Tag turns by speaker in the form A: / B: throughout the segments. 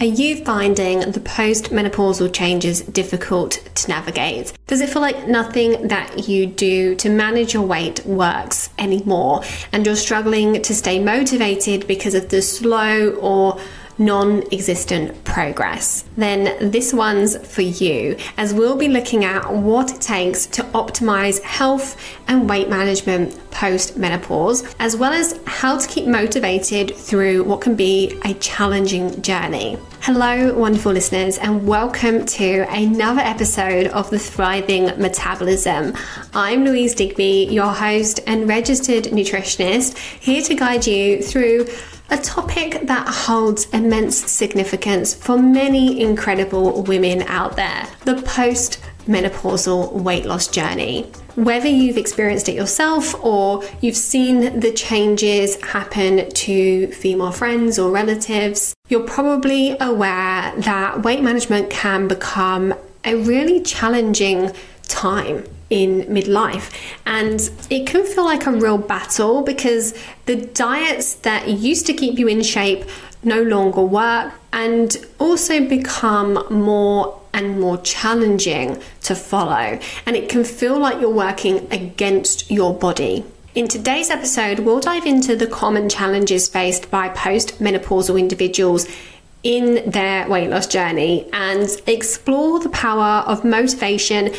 A: Are you finding the postmenopausal changes difficult to navigate? Does it feel like nothing that you do to manage your weight works anymore and you're struggling to stay motivated because of the slow or non existent progress, then this one's for you, as we'll be looking at what it takes to optimize health and weight management post menopause, as well as how to keep motivated through what can be a challenging journey. Hello, wonderful listeners, and welcome to another episode of the Thriving Metabolism. I'm Louise Digby, your host and registered nutritionist, here to guide you through a topic that holds immense significance for many incredible women out there the post menopausal weight loss journey. Whether you've experienced it yourself or you've seen the changes happen to female friends or relatives, you're probably aware that weight management can become a really challenging time in midlife. And it can feel like a real battle because the diets that used to keep you in shape no longer work and also become more and more challenging to follow. And it can feel like you're working against your body. In today's episode, we'll dive into the common challenges faced by postmenopausal individuals in their weight loss journey and explore the power of motivation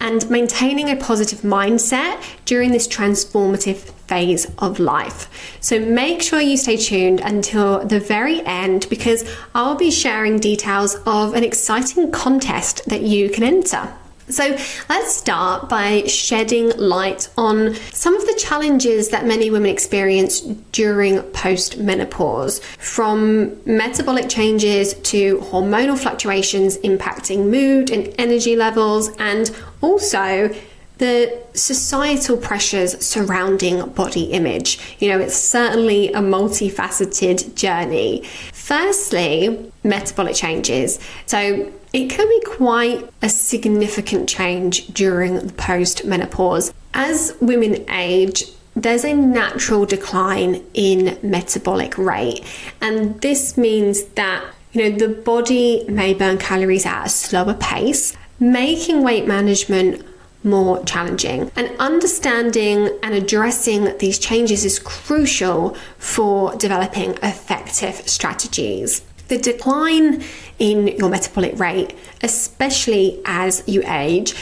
A: and maintaining a positive mindset during this transformative phase of life. So make sure you stay tuned until the very end because I'll be sharing details of an exciting contest that you can enter. So let's start by shedding light on some of the challenges that many women experience during postmenopause, from metabolic changes to hormonal fluctuations impacting mood and energy levels, and also the societal pressures surrounding body image. You know, it's certainly a multifaceted journey. Firstly, metabolic changes. So, it can be quite a significant change during the post menopause. As women age, there's a natural decline in metabolic rate, and this means that you know the body may burn calories at a slower pace, making weight management more challenging. And understanding and addressing these changes is crucial for developing effective strategies. The decline in your metabolic rate, especially as you age,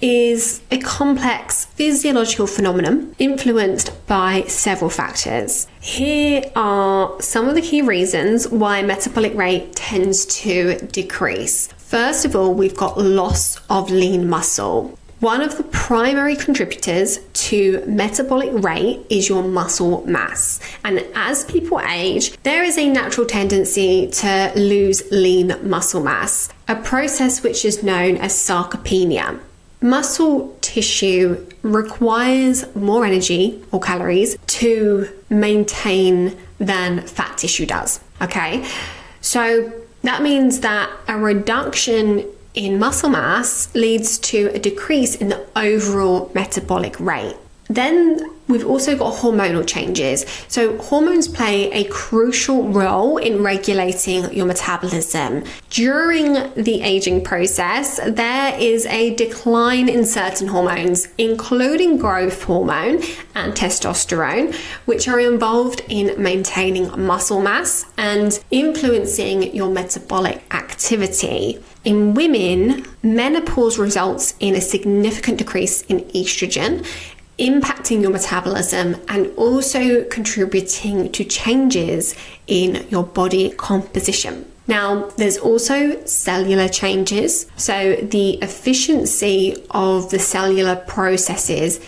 A: is a complex physiological phenomenon influenced by several factors. Here are some of the key reasons why metabolic rate tends to decrease. First of all, we've got loss of lean muscle. One of the primary contributors to metabolic rate is your muscle mass. And as people age, there is a natural tendency to lose lean muscle mass, a process which is known as sarcopenia. Muscle tissue requires more energy or calories to maintain than fat tissue does. Okay, so that means that a reduction in muscle mass leads to a decrease in the overall metabolic rate. Then we've also got hormonal changes. So, hormones play a crucial role in regulating your metabolism. During the aging process, there is a decline in certain hormones, including growth hormone and testosterone, which are involved in maintaining muscle mass and influencing your metabolic activity. In women, menopause results in a significant decrease in estrogen, impacting your metabolism and also contributing to changes in your body composition. Now, there's also cellular changes. So, the efficiency of the cellular processes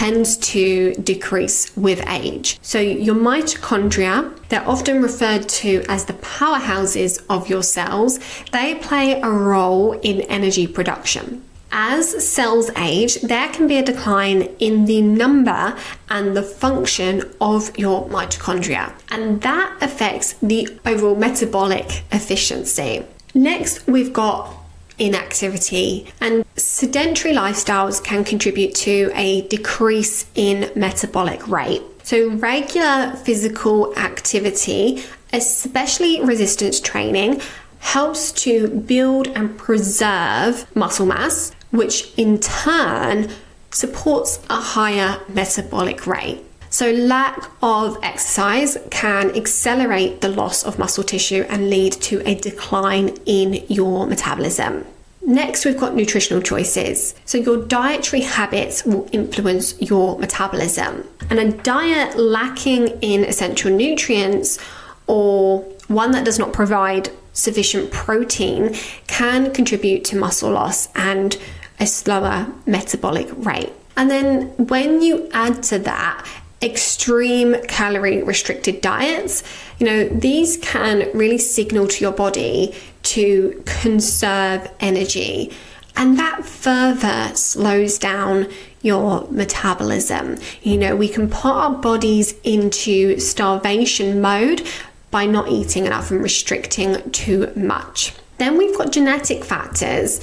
A: tends to decrease with age. So, your mitochondria, they're often referred to as the powerhouses of your cells, they play a role in energy production. As cells age, there can be a decline in the number and the function of your mitochondria, and that affects the overall metabolic efficiency. Next, we've got inactivity, and sedentary lifestyles can contribute to a decrease in metabolic rate. So, regular physical activity, especially resistance training, helps to build and preserve muscle mass, which in turn supports a higher metabolic rate. So, lack of exercise can accelerate the loss of muscle tissue and lead to a decline in your metabolism. Next, we've got nutritional choices. So, your dietary habits will influence your metabolism. And a diet lacking in essential nutrients or one that does not provide sufficient protein can contribute to muscle loss and a slower metabolic rate. And then, when you add to that extreme calorie restricted diets, you know, these can really signal to your body to conserve energy. And that further slows down your metabolism. You know, we can put our bodies into starvation mode by not eating enough and restricting too much. Then we've got genetic factors.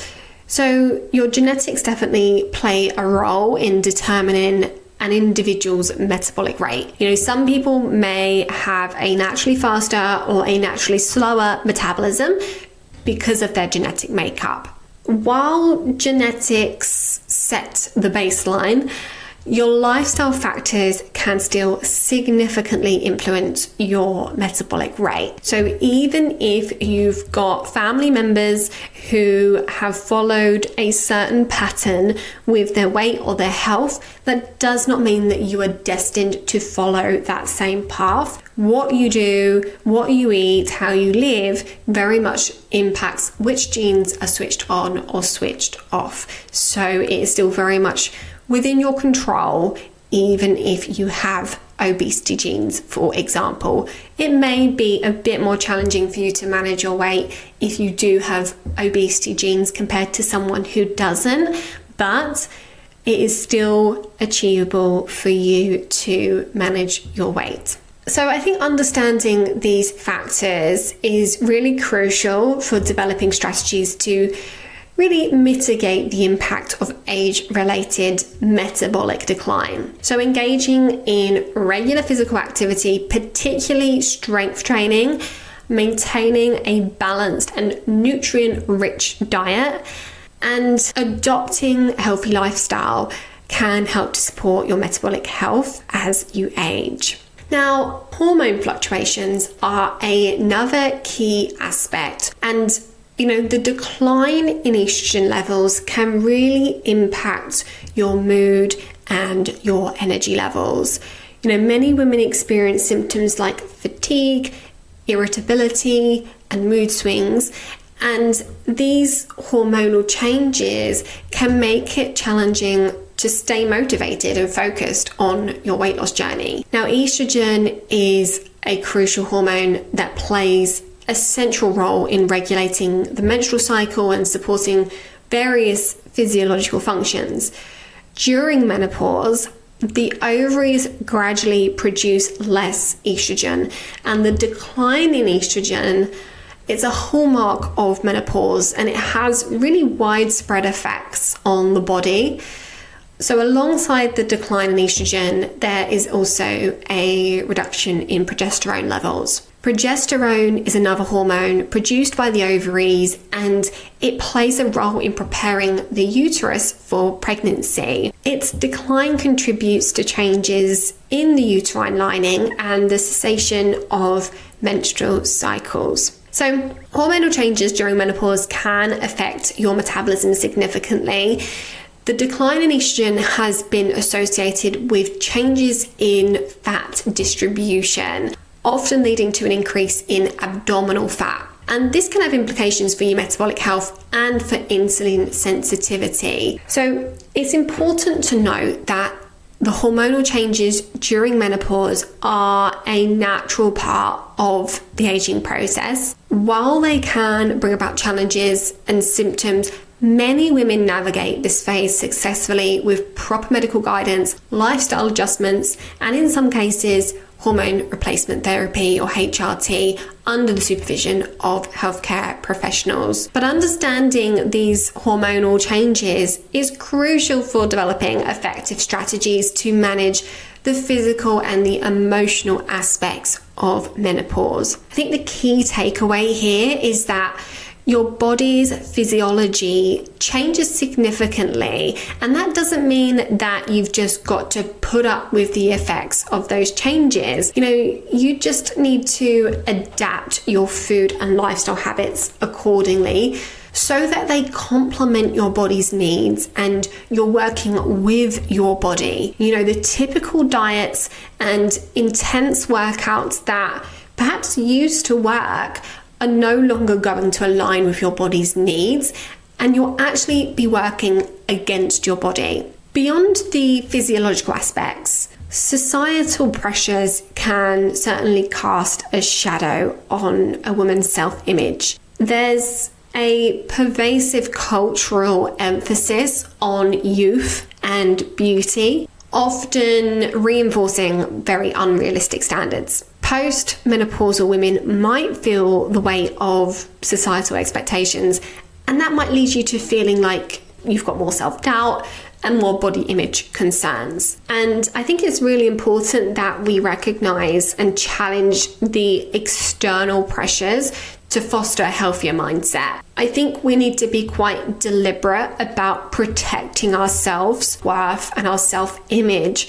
A: So, your genetics definitely play a role in determining an individual's metabolic rate. You know, some people may have a naturally faster or a naturally slower metabolism because of their genetic makeup. While genetics set the baseline, your lifestyle factors can still significantly influence your metabolic rate. So, even if you've got family members who have followed a certain pattern with their weight or their health, that does not mean that you are destined to follow that same path. What you do, what you eat, how you live very much impacts which genes are switched on or switched off. So, it is still very much within your control, even if you have obesity genes, for example. It may be a bit more challenging for you to manage your weight if you do have obesity genes compared to someone who doesn't, but it is still achievable for you to manage your weight. So, I think understanding these factors is really crucial for developing strategies to really mitigate the impact of age related metabolic decline. So, engaging in regular physical activity, particularly strength training, maintaining a balanced and nutrient rich diet, and adopting a healthy lifestyle can help to support your metabolic health as you age. Now, hormone fluctuations are another key aspect, and you know, the decline in estrogen levels can really impact your mood and your energy levels. You know, many women experience symptoms like fatigue, irritability, and mood swings. And these hormonal changes can make it challenging to stay motivated and focused on your weight loss journey. Now, estrogen is a crucial hormone that plays a central role in regulating the menstrual cycle and supporting various physiological functions. During menopause, the ovaries gradually produce less estrogen, and the decline in estrogen it's a hallmark of menopause and it has really widespread effects on the body. So, alongside the decline in estrogen, there is also a reduction in progesterone levels. Progesterone is another hormone produced by the ovaries and it plays a role in preparing the uterus for pregnancy. Its decline contributes to changes in the uterine lining and the cessation of menstrual cycles. So, hormonal changes during menopause can affect your metabolism significantly. The decline in estrogen has been associated with changes in fat distribution often leading to an increase in abdominal fat. And this can have implications for your metabolic health and for insulin sensitivity. So it's important to note that the hormonal changes during menopause are a natural part of the aging process. While they can bring about challenges and symptoms, many women navigate this phase successfully with proper medical guidance, lifestyle adjustments, and in some cases, hormone replacement therapy or HRT under the supervision of healthcare professionals. But understanding these hormonal changes is crucial for developing effective strategies to manage the physical and the emotional aspects of menopause. I think the key takeaway here is that your body's physiology changes significantly. And that doesn't mean that you've just got to put up with the effects of those changes. You know, you just need to adapt your food and lifestyle habits accordingly so that they complement your body's needs and you're working with your body. You know, the typical diets and intense workouts that perhaps used to work are no longer going to align with your body's needs and you'll actually be working against your body. Beyond the physiological aspects, societal pressures can certainly cast a shadow on a woman's self image. There's a pervasive cultural emphasis on youth and beauty, often reinforcing very unrealistic standards. Post menopausal women might feel the weight of societal expectations, and that might lead you to feeling like you've got more self doubt and more body image concerns. And I think it's really important that we recognize and challenge the external pressures to foster a healthier mindset. I think we need to be quite deliberate about protecting our self worth and our self image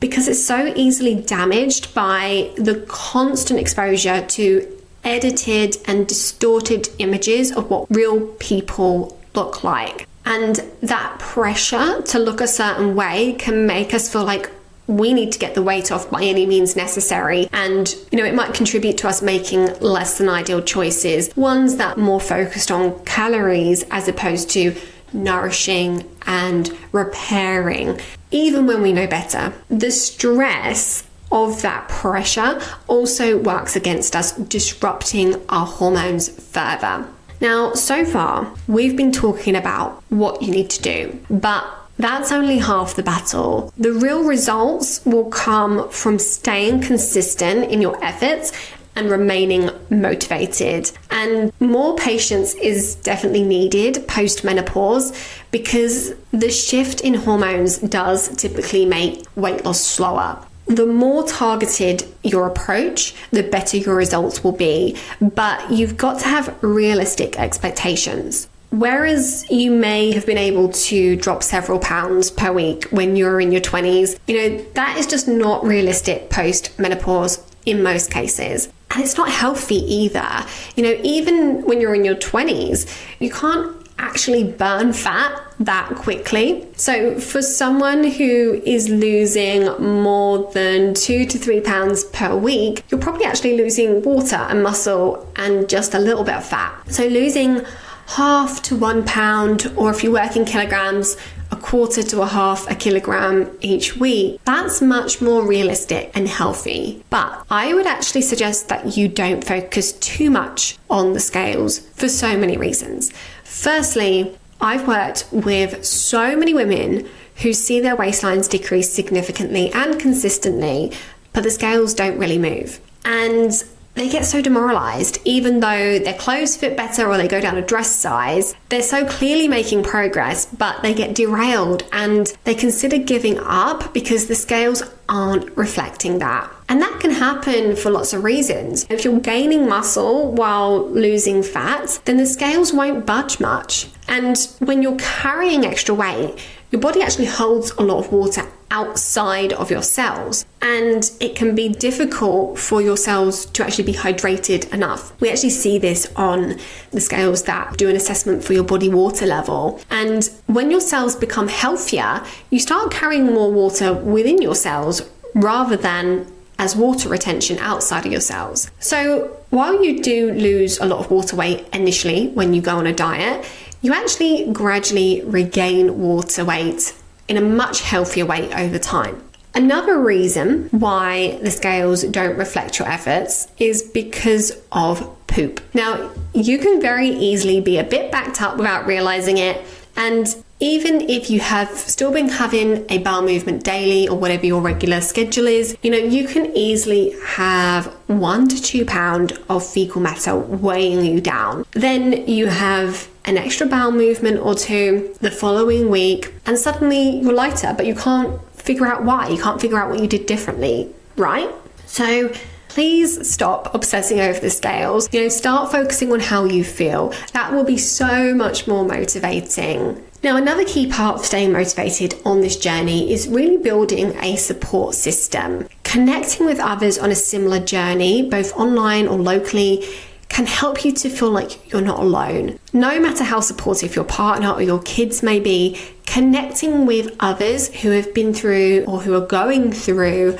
A: because it's so easily damaged by the constant exposure to edited and distorted images of what real people look like. And that pressure to look a certain way can make us feel like we need to get the weight off by any means necessary. And, you know, it might contribute to us making less than ideal choices, ones that more focused on calories as opposed to nourishing and repairing, even when we know better. The stress of that pressure also works against us, disrupting our hormones further. Now, so far, we've been talking about what you need to do, but that's only half the battle. The real results will come from staying consistent in your efforts and remaining motivated. And more patience is definitely needed post menopause because the shift in hormones does typically make weight loss slower. The more targeted your approach, the better your results will be. But you've got to have realistic expectations. Whereas you may have been able to drop several pounds per week when you're in your 20s, you know, that is just not realistic post menopause in most cases. And it's not healthy either. You know, even when you're in your 20s, you can't actually burn fat that quickly. So, for someone who is losing more than two to three pounds per week, you're probably actually losing water and muscle and just a little bit of fat. So, losing half to one pound, or if you work in kilograms, a quarter to a half a kilogram each week, that's much more realistic and healthy. But I would actually suggest that you don't focus too much on the scales for so many reasons. Firstly, I've worked with so many women who see their waistlines decrease significantly and consistently, but the scales don't really move. And they get so demoralized, even though their clothes fit better or they go down a dress size. They're so clearly making progress, but they get derailed and they consider giving up because the scales aren't reflecting that. And that can happen for lots of reasons. If you're gaining muscle while losing fat, then the scales won't budge much. And when you're carrying extra weight, your body actually holds a lot of water outside of your cells, and it can be difficult for your cells to actually be hydrated enough. We actually see this on the scales that do an assessment for your body water level. And when your cells become healthier, you start carrying more water within your cells rather than as water retention outside of your cells. So, while you do lose a lot of water weight initially when you go on a diet, you actually gradually regain water weight in a much healthier way over time. Another reason why the scales don't reflect your efforts is because of poop. Now, you can very easily be a bit backed up without realizing it, and even if you have still been having a bowel movement daily or whatever your regular schedule is, you know, you can easily have one to two pound of fecal matter weighing you down. Then you have an extra bowel movement or two the following week, and suddenly you're lighter, but you can't figure out why. You can't figure out what you did differently, right? So, please stop obsessing over the scales. You know, start focusing on how you feel. That will be so much more motivating. Now, another key part of staying motivated on this journey is really building a support system. Connecting with others on a similar journey, both online or locally, can help you to feel like you're not alone. No matter how supportive your partner or your kids may be, connecting with others who have been through or who are going through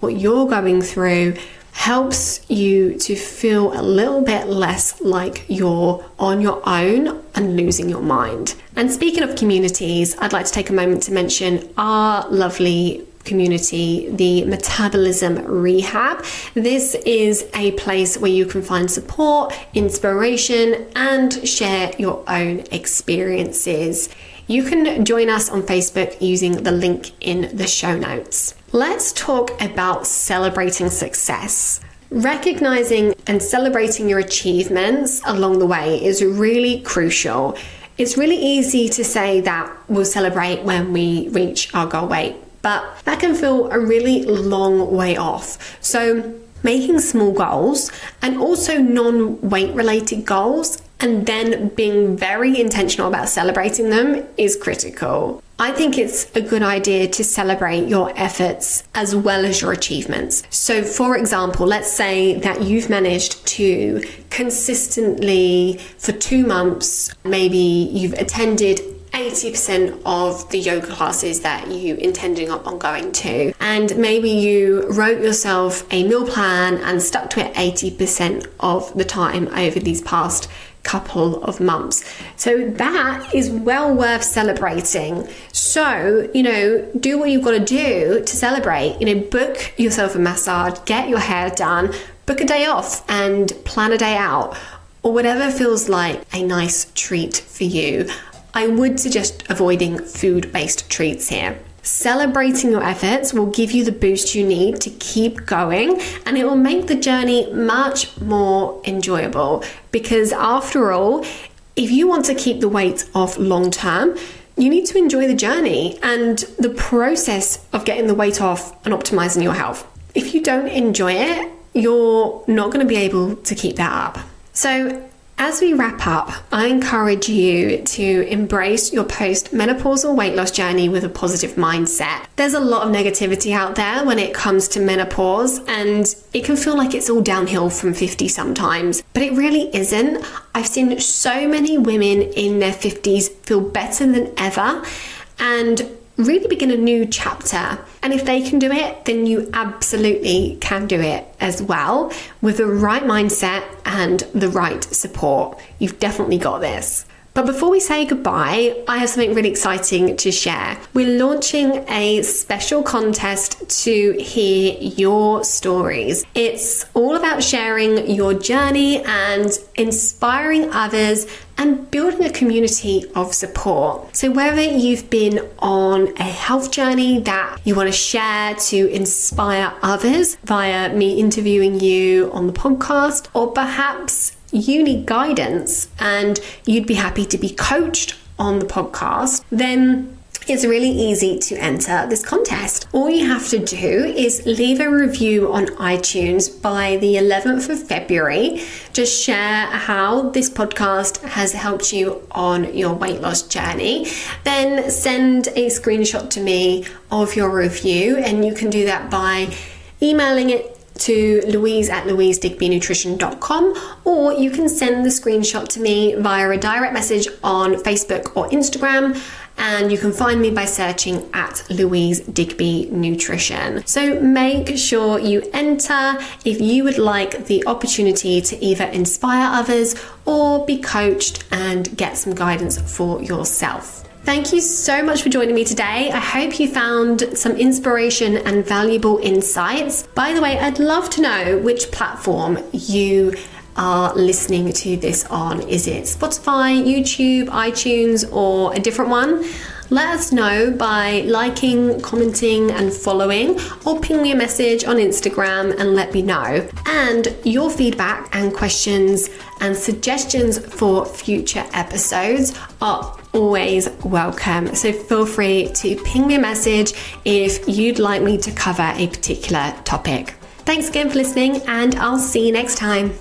A: what you're going through helps you to feel a little bit less like you're on your own and losing your mind. And speaking of communities, I'd like to take a moment to mention our lovely community, the Metabolism Rehab. This is a place where you can find support, inspiration, and share your own experiences. You can join us on Facebook using the link in the show notes. Let's talk about celebrating success. Recognizing and celebrating your achievements along the way is really crucial. It's really easy to say that we'll celebrate when we reach our goal weight, but that can feel a really long way off. So, making small goals and also non weight related goals and then being very intentional about celebrating them is critical. I think it's a good idea to celebrate your efforts as well as your achievements. So, for example, let's say that you've managed to consistently, for two months, maybe you've attended 80% of the yoga classes that you intending on going to and maybe you wrote yourself a meal plan and stuck to it 80% of the time over these past couple of months. So that is well worth celebrating. So, you know, do what you've got to do to celebrate. You know, book yourself a massage, get your hair done, book a day off and plan a day out or whatever feels like a nice treat for you. I would suggest avoiding food based treats here. Celebrating your efforts will give you the boost you need to keep going and it will make the journey much more enjoyable because, after all, if you want to keep the weight off long term, you need to enjoy the journey and the process of getting the weight off and optimizing your health. If you don't enjoy it, you're not going to be able to keep that up. So, as we wrap up, I encourage you to embrace your post menopausal weight loss journey with a positive mindset. There's a lot of negativity out there when it comes to menopause, and it can feel like it's all downhill from 50 sometimes, but it really isn't. I've seen so many women in their 50s feel better than ever, and really begin a new chapter. And if they can do it, then you absolutely can do it as well with the right mindset and the right support. You've definitely got this. But before we say goodbye, I have something really exciting to share. We're launching a special contest to hear your stories. It's all about sharing your journey and inspiring others and building a community of support. So, whether you've been on a health journey that you want to share to inspire others via me interviewing you on the podcast, or perhaps you need guidance and you'd be happy to be coached on the podcast, then it's really easy to enter this contest. All you have to do is leave a review on iTunes by the 11th of February. Just share how this podcast has helped you on your weight loss journey. Then send a screenshot to me of your review, and you can do that by emailing it to louise at louisedigbynutrition.com or you can send the screenshot to me via a direct message on Facebook or Instagram and you can find me by searching at Louise Digby Nutrition. So make sure you enter if you would like the opportunity to either inspire others or be coached and get some guidance for yourself. Thank you so much for joining me today. I hope you found some inspiration and valuable insights. By the way, I'd love to know which platform you are listening to this on. Is it Spotify, YouTube, iTunes, or a different one? Let us know by liking, commenting, and following, or ping me a message on Instagram and let me know. And your feedback and questions and suggestions for future episodes are always welcome. So feel free to ping me a message if you'd like me to cover a particular topic. Thanks again for listening, and I'll see you next time.